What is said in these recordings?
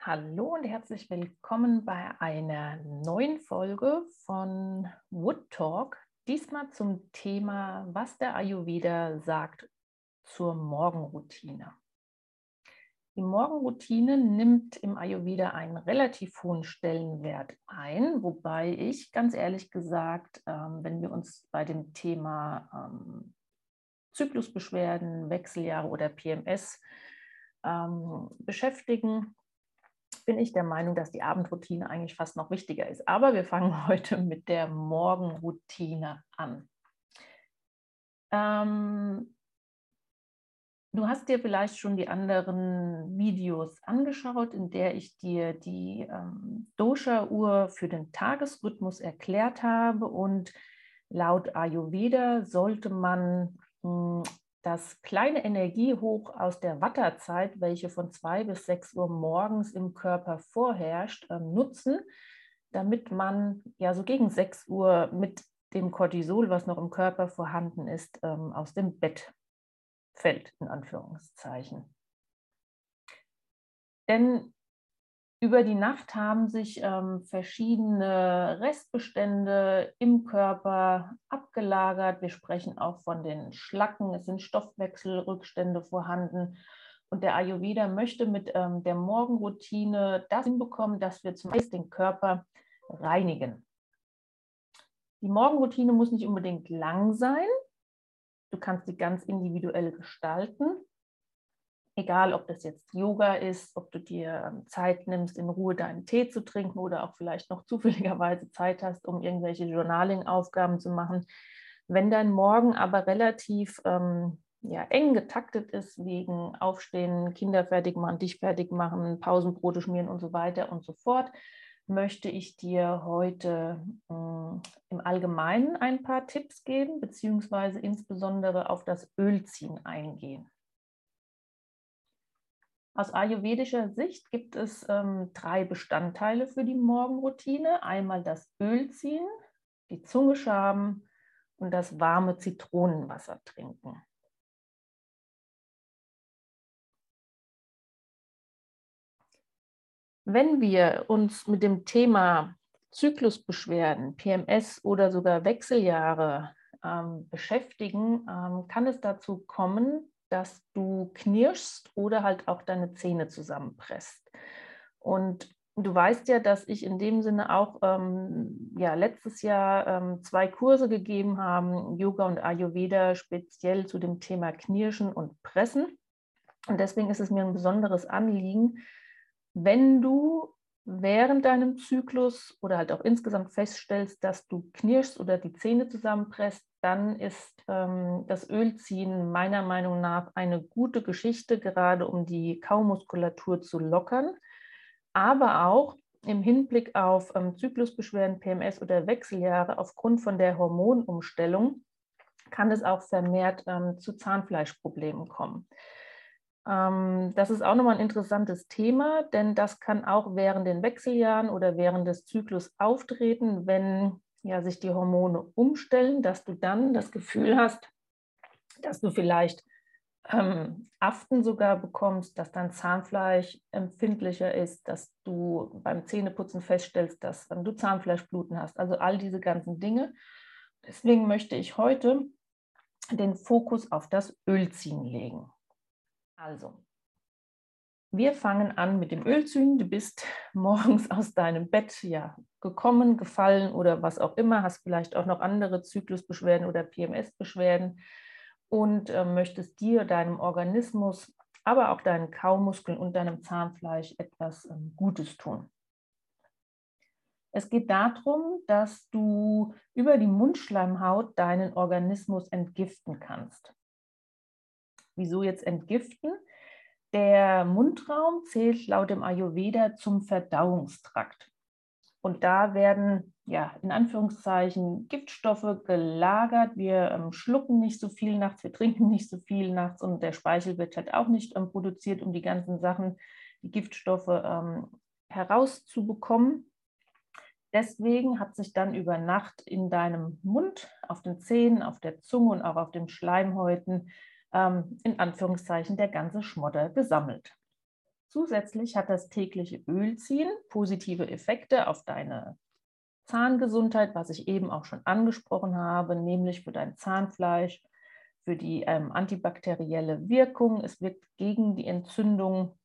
Hallo und herzlich willkommen bei einer neuen Folge von Wood Talk. Diesmal zum Thema, was der Ayurveda sagt zur Morgenroutine. Die Morgenroutine nimmt im Ayurveda einen relativ hohen Stellenwert ein, wobei ich ganz ehrlich gesagt, ähm, wenn wir uns bei dem Thema ähm, Zyklusbeschwerden, Wechseljahre oder PMS ähm, beschäftigen, bin ich der Meinung, dass die Abendroutine eigentlich fast noch wichtiger ist. Aber wir fangen heute mit der Morgenroutine an. Ähm, du hast dir vielleicht schon die anderen Videos angeschaut, in der ich dir die ähm, Dosha-Uhr für den Tagesrhythmus erklärt habe. Und laut Ayurveda sollte man hm, das kleine Energiehoch aus der Watterzeit, welche von 2 bis 6 Uhr morgens im Körper vorherrscht, ähm, nutzen, damit man ja so gegen 6 Uhr mit dem Cortisol, was noch im Körper vorhanden ist, ähm, aus dem Bett fällt, in Anführungszeichen. Denn über die Nacht haben sich ähm, verschiedene Restbestände im Körper abgelagert. Wir sprechen auch von den Schlacken. Es sind Stoffwechselrückstände vorhanden. Und der Ayurveda möchte mit ähm, der Morgenroutine das hinbekommen, dass wir zunächst den Körper reinigen. Die Morgenroutine muss nicht unbedingt lang sein. Du kannst sie ganz individuell gestalten egal ob das jetzt Yoga ist, ob du dir ähm, Zeit nimmst, in Ruhe deinen Tee zu trinken oder auch vielleicht noch zufälligerweise Zeit hast, um irgendwelche Journaling-Aufgaben zu machen. Wenn dein Morgen aber relativ ähm, ja, eng getaktet ist wegen Aufstehen, Kinder fertig machen, dich fertig machen, Pausenbrote schmieren und so weiter und so fort, möchte ich dir heute äh, im Allgemeinen ein paar Tipps geben, beziehungsweise insbesondere auf das Ölziehen eingehen. Aus ayurvedischer Sicht gibt es ähm, drei Bestandteile für die Morgenroutine. Einmal das Ölziehen, die Zunge schaben und das warme Zitronenwasser trinken. Wenn wir uns mit dem Thema Zyklusbeschwerden, PMS oder sogar Wechseljahre ähm, beschäftigen, ähm, kann es dazu kommen, dass du knirschst oder halt auch deine Zähne zusammenpresst. Und du weißt ja, dass ich in dem Sinne auch ähm, ja, letztes Jahr ähm, zwei Kurse gegeben habe, Yoga und Ayurveda, speziell zu dem Thema Knirschen und Pressen. Und deswegen ist es mir ein besonderes Anliegen, wenn du während deinem Zyklus oder halt auch insgesamt feststellst, dass du knirschst oder die Zähne zusammenpresst, dann ist ähm, das Ölziehen meiner Meinung nach eine gute Geschichte, gerade um die Kaumuskulatur zu lockern, aber auch im Hinblick auf ähm, Zyklusbeschwerden, PMS oder Wechseljahre aufgrund von der Hormonumstellung kann es auch vermehrt ähm, zu Zahnfleischproblemen kommen. Ähm, das ist auch nochmal ein interessantes Thema, denn das kann auch während den Wechseljahren oder während des Zyklus auftreten, wenn ja, sich die Hormone umstellen, dass du dann das Gefühl hast, dass du vielleicht ähm, Aften sogar bekommst, dass dein Zahnfleisch empfindlicher ist, dass du beim Zähneputzen feststellst, dass ähm, du Zahnfleischbluten hast. Also all diese ganzen Dinge. Deswegen möchte ich heute den Fokus auf das Ölziehen legen. Also, wir fangen an mit dem Ölziehen. Du bist morgens aus deinem Bett ja gekommen, gefallen oder was auch immer, hast vielleicht auch noch andere Zyklusbeschwerden oder PMS-Beschwerden und äh, möchtest dir, deinem Organismus, aber auch deinen Kaumuskeln und deinem Zahnfleisch etwas äh, Gutes tun. Es geht darum, dass du über die Mundschleimhaut deinen Organismus entgiften kannst. Wieso jetzt entgiften? Der Mundraum zählt laut dem Ayurveda zum Verdauungstrakt. Und da werden, ja, in Anführungszeichen, Giftstoffe gelagert. Wir ähm, schlucken nicht so viel nachts, wir trinken nicht so viel nachts und der Speichel wird halt auch nicht ähm, produziert, um die ganzen Sachen, die Giftstoffe ähm, herauszubekommen. Deswegen hat sich dann über Nacht in deinem Mund, auf den Zähnen, auf der Zunge und auch auf den Schleimhäuten ähm, in Anführungszeichen der ganze Schmodder gesammelt. Zusätzlich hat das tägliche Ölziehen positive Effekte auf deine Zahngesundheit, was ich eben auch schon angesprochen habe, nämlich für dein Zahnfleisch, für die ähm, antibakterielle Wirkung. Es wirkt gegen die Entzündung.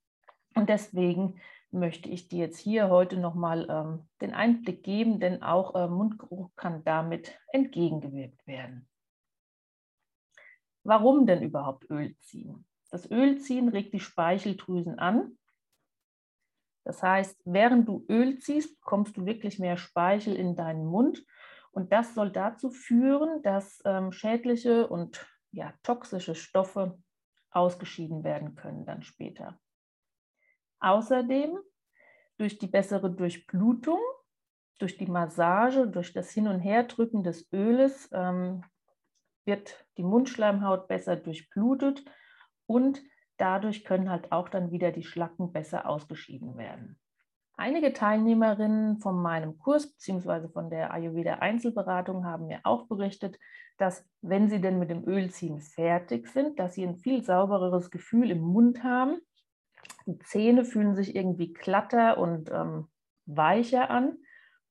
Und deswegen möchte ich dir jetzt hier heute nochmal ähm, den Einblick geben, denn auch äh, Mundgeruch kann damit entgegengewirkt werden. Warum denn überhaupt Öl ziehen? Das Ölziehen regt die Speicheldrüsen an. Das heißt, während du Öl ziehst, bekommst du wirklich mehr Speichel in deinen Mund. Und das soll dazu führen, dass ähm, schädliche und ja, toxische Stoffe ausgeschieden werden können dann später. Außerdem durch die bessere Durchblutung, durch die Massage, durch das Hin- und Herdrücken des Öles ähm, wird die Mundschleimhaut besser durchblutet und dadurch können halt auch dann wieder die Schlacken besser ausgeschieden werden. Einige Teilnehmerinnen von meinem Kurs bzw. von der Ayurveda Einzelberatung haben mir auch berichtet, dass wenn sie denn mit dem Ölziehen fertig sind, dass sie ein viel saubereres Gefühl im Mund haben. Die Zähne fühlen sich irgendwie glatter und ähm, weicher an.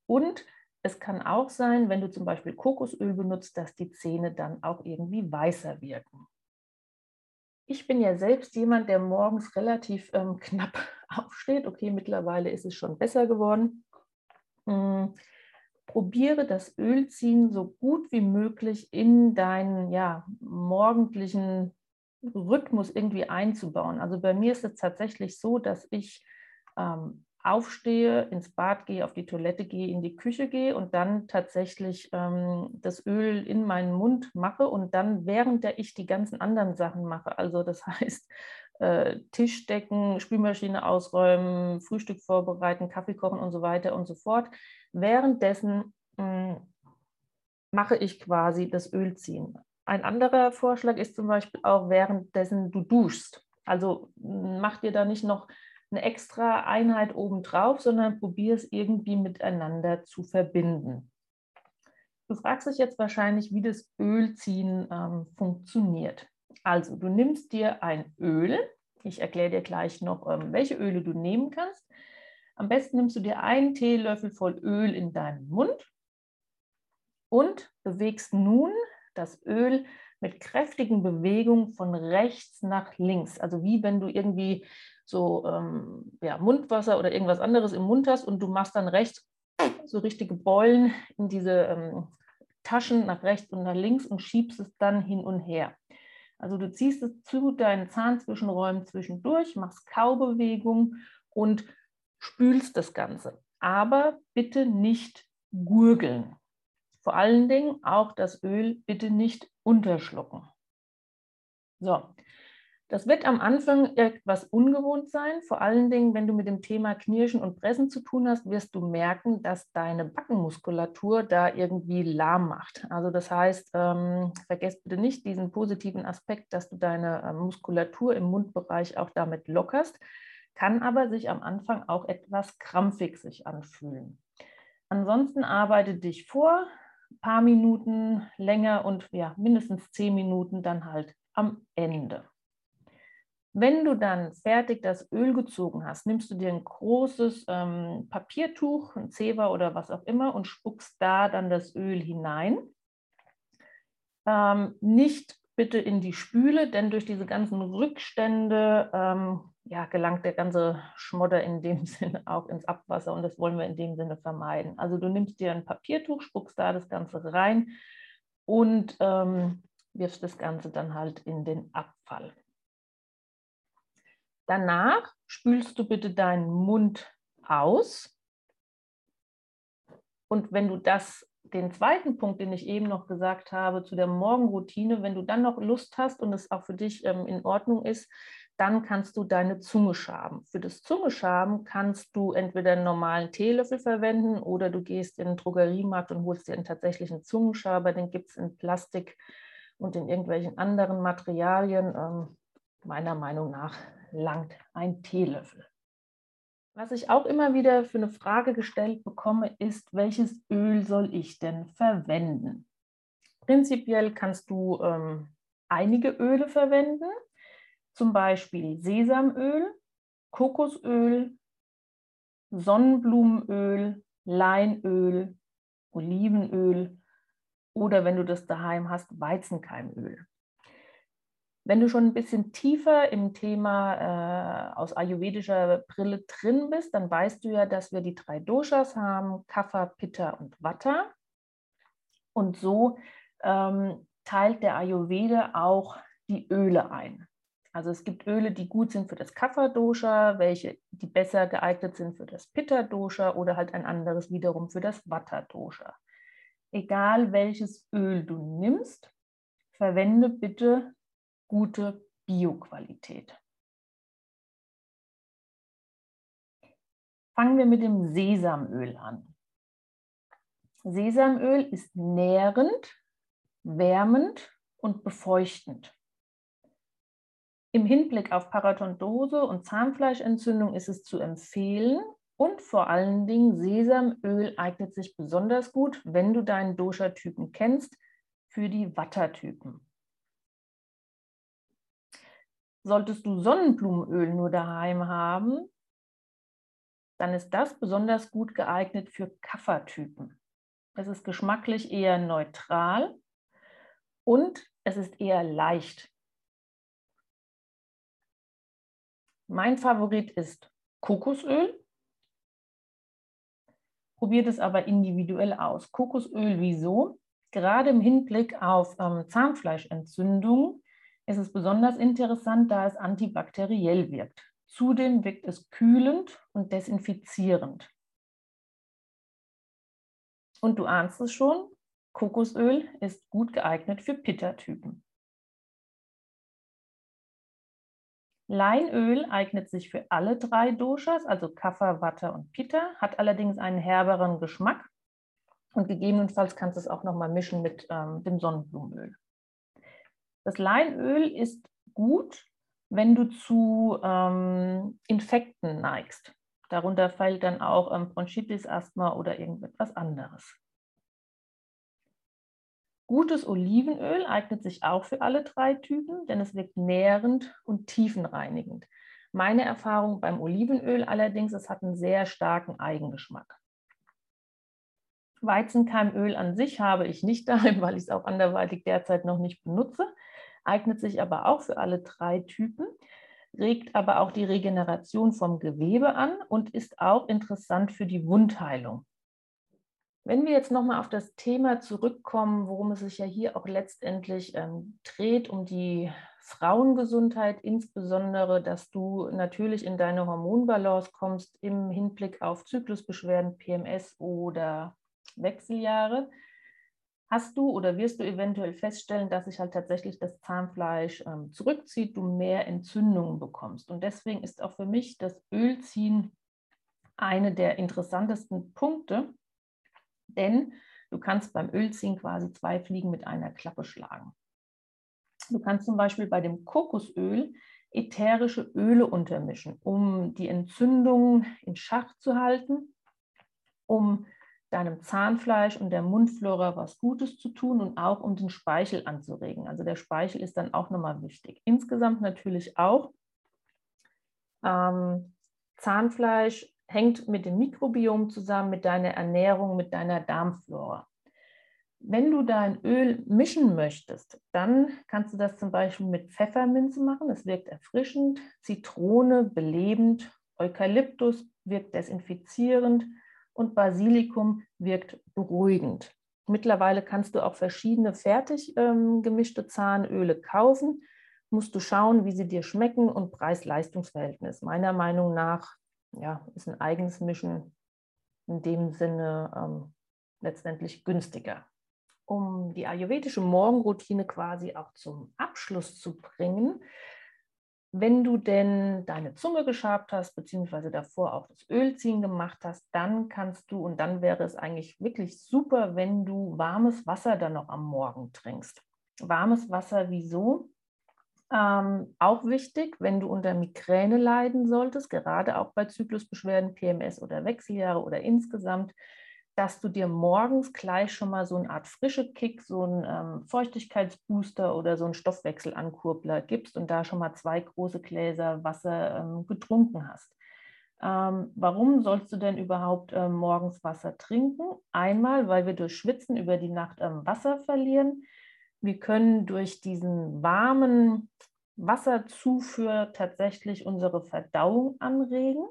Und es kann auch sein, wenn du zum Beispiel Kokosöl benutzt, dass die Zähne dann auch irgendwie weißer wirken. Ich bin ja selbst jemand, der morgens relativ ähm, knapp aufsteht. Okay, mittlerweile ist es schon besser geworden. Hm, probiere das Ölziehen so gut wie möglich in deinen ja, morgendlichen Rhythmus irgendwie einzubauen. Also bei mir ist es tatsächlich so, dass ich ähm, aufstehe, ins Bad gehe, auf die Toilette gehe, in die Küche gehe und dann tatsächlich ähm, das Öl in meinen Mund mache und dann, während der ich die ganzen anderen Sachen mache, also das heißt äh, Tisch decken, Spülmaschine ausräumen, Frühstück vorbereiten, Kaffee kochen und so weiter und so fort, währenddessen mh, hm, mache ich quasi das Öl ziehen. Ein anderer Vorschlag ist zum Beispiel auch, währenddessen du duschst. Also mach dir da nicht noch eine extra Einheit obendrauf, sondern probier es irgendwie miteinander zu verbinden. Du fragst dich jetzt wahrscheinlich, wie das Ölziehen ähm, funktioniert. Also, du nimmst dir ein Öl. Ich erkläre dir gleich noch, ähm, welche Öle du nehmen kannst. Am besten nimmst du dir einen Teelöffel voll Öl in deinen Mund und bewegst nun das Öl mit kräftigen Bewegungen von rechts nach links. Also wie wenn du irgendwie so ähm, ja, Mundwasser oder irgendwas anderes im Mund hast und du machst dann rechts so richtige Beulen in diese ähm, Taschen nach rechts und nach links und schiebst es dann hin und her. Also du ziehst es zu deinen Zahnzwischenräumen zwischendurch, machst Kaubewegungen und spülst das Ganze. Aber bitte nicht gurgeln. Vor allen Dingen auch das Öl bitte nicht unterschlucken. So, das wird am Anfang etwas ungewohnt sein. Vor allen Dingen, wenn du mit dem Thema Knirschen und Pressen zu tun hast, wirst du merken, dass deine Backenmuskulatur da irgendwie lahm macht. Also das heißt, ähm, vergesst bitte nicht diesen positiven Aspekt, dass du deine äh, Muskulatur im Mundbereich auch damit lockerst, kann aber sich am Anfang auch etwas krampfig sich anfühlen. Ansonsten arbeite dich vor, paar Minuten länger und ja, mindestens zehn Minuten dann halt am Ende. Wenn du dann fertig das Öl gezogen hast, nimmst du dir ein großes ähm, Papiertuch, ein Zewa oder was auch immer und spuckst da dann das Öl hinein. Ähm, nicht bitte in die Spüle, denn durch diese ganzen Rückstände ähm, ja, gelangt der ganze Schmodder in dem Sinne auch ins Abwasser und das wollen wir in dem Sinne vermeiden. Also du nimmst dir ein Papiertuch, spuckst da das Ganze rein und ähm, wirfst das Ganze dann halt in den Abfall. Danach spülst du bitte deinen Mund aus. Und wenn du das den zweiten Punkt, den ich eben noch gesagt habe, zu der Morgenroutine, wenn du dann noch Lust hast und es auch für dich ähm, in Ordnung ist, dann kannst du deine Zunge schaben. Für das Zungeschaben kannst du entweder einen normalen Teelöffel verwenden oder du gehst in den Drogeriemarkt und holst dir einen tatsächlichen Zungenschaber. Den gibt es in Plastik und in irgendwelchen anderen Materialien. Ähm, meiner Meinung nach langt ein Teelöffel. Was ich auch immer wieder für eine Frage gestellt bekomme, ist, welches Öl soll ich denn verwenden? Prinzipiell kannst du ähm, einige Öle verwenden, zum Beispiel Sesamöl Kokosöl, Sonnenblumenöl, Leinöl, Olivenöl oder wenn du das daheim hast, Weizenkeimöl. Wenn du schon ein bisschen tiefer im Thema äh, aus ayurvedischer Brille drin bist, dann weißt du ja, dass wir die drei Doshas haben, Kapha, Pitta und Vata. Und so ähm, teilt der Ayurveda auch die Öle ein. Also es gibt Öle, die gut sind für das Kapha-Dosha, welche, die besser geeignet sind für das Pitta-Dosha oder halt ein anderes wiederum für das Vata-Dosha. Egal welches Öl du nimmst, verwende bitte gute Bioqualität. Fangen wir mit dem Sesamöl an. Sesamöl ist nährend, wärmend und befeuchtend. Im Hinblick auf Paratondose und Zahnfleischentzündung ist es zu empfehlen und vor allen Dingen Sesamöl eignet sich besonders gut, wenn du deinen Dosha-Typen kennst, für die Watter-Typen. Solltest du Sonnenblumenöl nur daheim haben, dann ist das besonders gut geeignet für Kaffertypen. Es ist geschmacklich eher neutral und es ist eher leicht. Mein Favorit ist Kokosöl. Probiert es aber individuell aus. Kokosöl, wieso? Gerade im Hinblick auf ähm, Zahnfleischentzündungen ist es besonders interessant, da es antibakteriell wirkt. Zudem wirkt es kühlend und desinfizierend. Und du ahnst es schon, Kokosöl ist gut geeignet für Pitta-Typen. Leinöl eignet sich für alle drei Doshas, also Kapha, Vata und Pitta, hat allerdings einen herberen Geschmack und gegebenenfalls kannst du es auch nochmal mischen mit ähm, dem Sonnenblumenöl. Das Leinöl ist gut, wenn du zu ähm, Infekten neigst. Darunter fällt dann auch ähm, Bronchitis, Asthma oder irgendetwas anderes. Gutes Olivenöl eignet sich auch für alle drei Typen, denn es wirkt nährend und tiefenreinigend. Meine Erfahrung beim Olivenöl allerdings, es hat einen sehr starken Eigengeschmack. Weizenkeimöl an sich habe ich nicht daheim, weil ich es auch anderweitig derzeit noch nicht benutze, eignet sich aber auch für alle drei Typen, regt aber auch die Regeneration vom Gewebe an und ist auch interessant für die Wundheilung. Wenn wir jetzt nochmal auf das Thema zurückkommen, worum es sich ja hier auch letztendlich ähm, dreht, um die Frauengesundheit, insbesondere, dass du natürlich in deine Hormonbalance kommst im Hinblick auf Zyklusbeschwerden, PMS oder Wechseljahre, hast du oder wirst du eventuell feststellen, dass sich halt tatsächlich das Zahnfleisch ähm, zurückzieht, du mehr Entzündungen bekommst. Und deswegen ist auch für mich das Ölziehen eine der interessantesten Punkte, denn du kannst beim Ölziehen quasi zwei Fliegen mit einer Klappe schlagen. Du kannst zum Beispiel bei dem Kokosöl ätherische Öle untermischen, um die Entzündung in Schach zu halten, um deinem Zahnfleisch und der Mundflora was Gutes zu tun und auch um den Speichel anzuregen. Also der Speichel ist dann auch nochmal wichtig. Insgesamt natürlich auch ähm, Zahnfleisch hängt mit dem Mikrobiom zusammen, mit deiner Ernährung, mit deiner Darmflora. Wenn du dein Öl mischen möchtest, dann kannst du das zum Beispiel mit Pfefferminze machen. Es wirkt erfrischend, Zitrone belebend, Eukalyptus wirkt desinfizierend und Basilikum wirkt beruhigend. Mittlerweile kannst du auch verschiedene fertig ähm, gemischte Zahnöle kaufen. Musst du schauen, wie sie dir schmecken und Preis-Leistungs-Verhältnis. Meiner Meinung nach ja, ist ein eigenes Mischen in dem Sinne ähm, letztendlich günstiger. Um die ayurvedische Morgenroutine quasi auch zum Abschluss zu bringen, wenn du denn deine Zunge geschabt hast, beziehungsweise davor auch das Ölziehen gemacht hast, dann kannst du, und dann wäre es eigentlich wirklich super, wenn du warmes Wasser dann noch am Morgen trinkst. Warmes Wasser, wieso? Ähm, auch wichtig, wenn du unter Migräne leiden solltest, gerade auch bei Zyklusbeschwerden, PMS oder Wechseljahre oder insgesamt, dass du dir morgens gleich schon mal so eine Art frische Kick, so einen ähm, Feuchtigkeitsbooster oder so einen Stoffwechselankurbler gibst und da schon mal zwei große Gläser Wasser ähm, getrunken hast. Ähm, warum sollst du denn überhaupt ähm, morgens Wasser trinken? Einmal, weil wir durch Schwitzen über die Nacht ähm, Wasser verlieren. Wir können durch diesen warmen Wasserzufuhr tatsächlich unsere Verdauung anregen.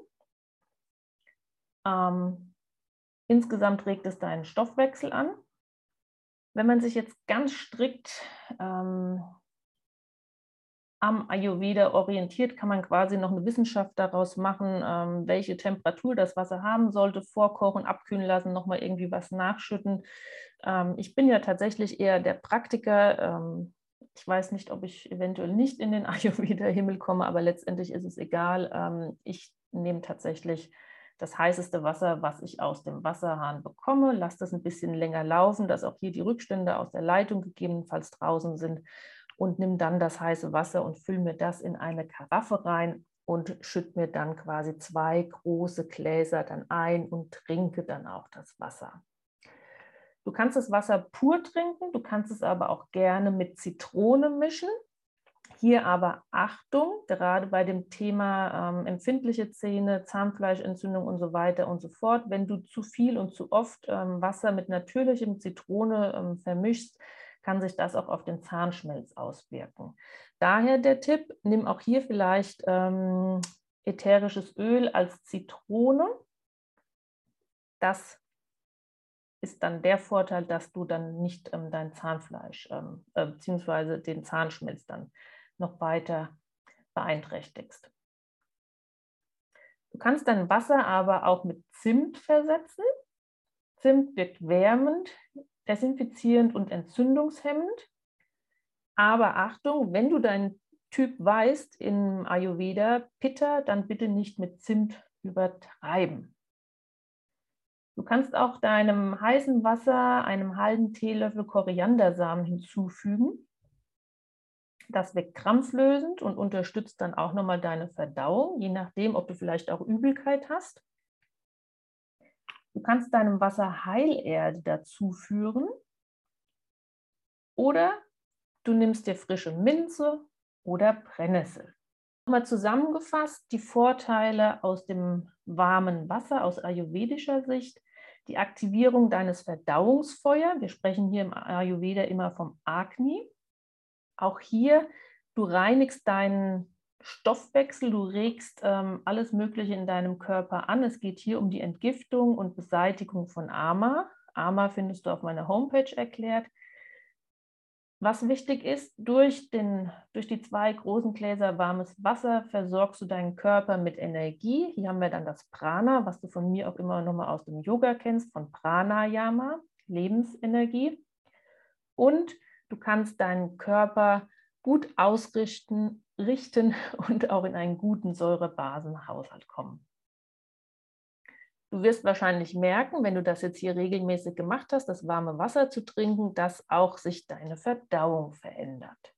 Ähm, Insgesamt regt es deinen Stoffwechsel an. Wenn man sich jetzt ganz strikt ähm, am Ayurveda orientiert, kann man quasi noch eine Wissenschaft daraus machen, ähm, welche Temperatur das Wasser haben sollte, vorkochen, abkühlen lassen, nochmal irgendwie was nachschütten. Ähm, ich bin ja tatsächlich eher der Praktiker. Ähm, ich weiß nicht, ob ich eventuell nicht in den Ayurveda-Himmel komme, aber letztendlich ist es egal. Ich nehme tatsächlich das heißeste Wasser, was ich aus dem Wasserhahn bekomme. Lasse das ein bisschen länger laufen, dass auch hier die Rückstände aus der Leitung gegebenenfalls draußen sind und nimm dann das heiße Wasser und fülle mir das in eine Karaffe rein und schütte mir dann quasi zwei große Gläser dann ein und trinke dann auch das Wasser. Du kannst das Wasser pur trinken, du kannst es aber auch gerne mit Zitrone mischen. Hier aber Achtung, gerade bei dem Thema ähm, empfindliche Zähne, Zahnfleischentzündung und so weiter und so fort. Wenn du zu viel und zu oft ähm, Wasser mit natürlichem Zitrone ähm, vermischst, kann sich das auch auf den Zahnschmelz auswirken. Daher der Tipp, nimm auch hier vielleicht ähm, ätherisches Öl als Zitrone. Das ist dann der Vorteil, dass du dann nicht ähm, dein Zahnfleisch ähm, äh, bzw. den Zahnschmelz dann noch weiter beeinträchtigst. Du kannst dein Wasser aber auch mit Zimt versetzen. Zimt wirkt wärmend, desinfizierend und entzündungshemmend. Aber Achtung, wenn du deinen Typ weißt im Ayurveda, Pitta, dann bitte nicht mit Zimt übertreiben. Du kannst auch deinem heißen Wasser einen halben Teelöffel Koriandersamen hinzufügen. Das wirkt krampflösend und unterstützt dann auch nochmal deine Verdauung, je nachdem, ob du vielleicht auch Übelkeit hast. Du kannst deinem Wasser Heilerde dazuführen oder du nimmst dir frische Minze oder Brennnessel. Nochmal zusammengefasst die Vorteile aus dem warmen Wasser aus ayurvedischer Sicht. Die Aktivierung deines Verdauungsfeuers. Wir sprechen hier im Ayurveda immer vom Agni. Auch hier, du reinigst deinen Stoffwechsel, du regst ähm, alles Mögliche in deinem Körper an. Es geht hier um die Entgiftung und Beseitigung von Ama. Ama findest du auf meiner Homepage erklärt. Was wichtig ist, durch, den, durch die zwei großen Gläser warmes Wasser versorgst du deinen Körper mit Energie. Hier haben wir dann das Prana, was du von mir auch immer nochmal aus dem Yoga kennst, von Pranayama, Lebensenergie. Und Du kannst deinen Körper gut ausrichten richten und auch in einen guten Säurebasenhaushalt kommen. Du wirst wahrscheinlich merken, wenn du das jetzt hier regelmäßig gemacht hast, das warme Wasser zu trinken, dass auch sich deine Verdauung verändert.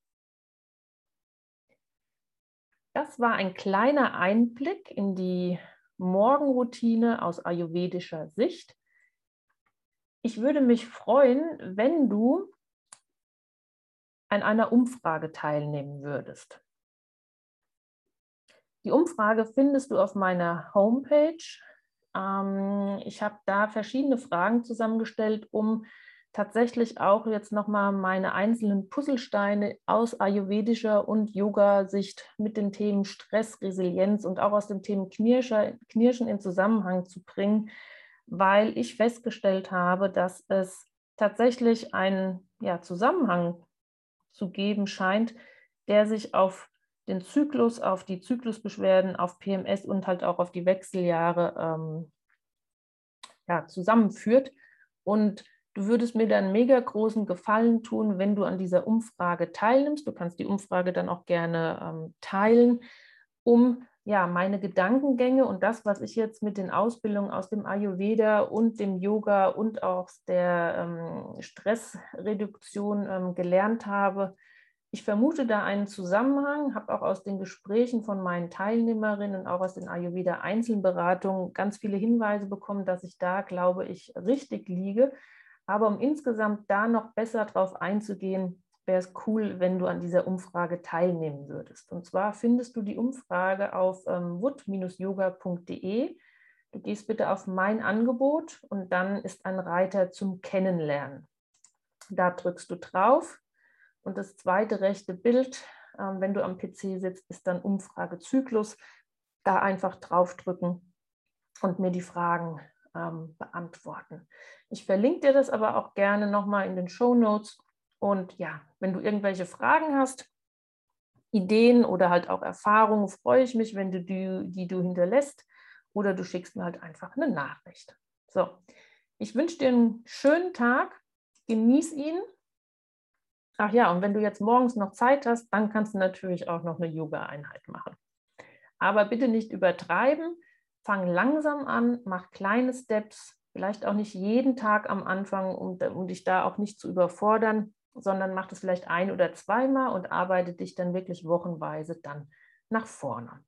Das war ein kleiner Einblick in die Morgenroutine aus ayurvedischer Sicht. Ich würde mich freuen, wenn du an einer Umfrage teilnehmen würdest. Die Umfrage findest du auf meiner Homepage. Ähm, ich habe da verschiedene Fragen zusammengestellt, um tatsächlich auch jetzt nochmal meine einzelnen Puzzlesteine aus ayurvedischer und Yoga-Sicht mit den Themen Stress, Resilienz und auch aus dem Thema Knirschen in Zusammenhang zu bringen, weil ich festgestellt habe, dass es tatsächlich einen ja, Zusammenhang zu geben scheint, der sich auf den Zyklus, auf die Zyklusbeschwerden, auf PMS und halt auch auf die Wechseljahre ähm, ja, zusammenführt. Und du würdest mir dann mega großen Gefallen tun, wenn du an dieser Umfrage teilnimmst. Du kannst die Umfrage dann auch gerne ähm, teilen, um ja, meine Gedankengänge und das, was ich jetzt mit den Ausbildungen aus dem Ayurveda und dem Yoga und auch der ähm, Stressreduktion ähm, gelernt habe, ich vermute da einen Zusammenhang, habe auch aus den Gesprächen von meinen Teilnehmerinnen und auch aus den Ayurveda-Einzelberatungen ganz viele Hinweise bekommen, dass ich da, glaube ich, richtig liege. Aber um insgesamt da noch besser drauf einzugehen, wäre es cool, wenn du an dieser Umfrage teilnehmen würdest. Und zwar findest du die Umfrage auf ähm, wood-yoga.de. Du gehst bitte auf mein Angebot und dann ist ein Reiter zum Kennenlernen. Da drückst du drauf und das zweite rechte Bild, ähm, wenn du am PC sitzt, ist dann Umfragezyklus. Da einfach draufdrücken und mir die Fragen ähm, beantworten. Ich verlinke dir das aber auch gerne nochmal in den Show Notes. Und ja, wenn du irgendwelche Fragen hast, Ideen oder halt auch Erfahrungen, freue ich mich, wenn du die, die du hinterlässt oder du schickst mir halt einfach eine Nachricht. So, ich wünsche dir einen schönen Tag, genieß ihn Ach ja, und wenn du jetzt morgens noch Zeit hast, dann kannst du natürlich auch noch eine Yoga-Einheit machen. Aber bitte nicht übertreiben. Fang langsam an, mach kleine Steps, vielleicht auch nicht jeden Tag am Anfang, um, um dich da auch nicht zu überfordern, sondern mach das vielleicht ein oder zweimal und arbeite dich dann wirklich wochenweise dann nach vorne.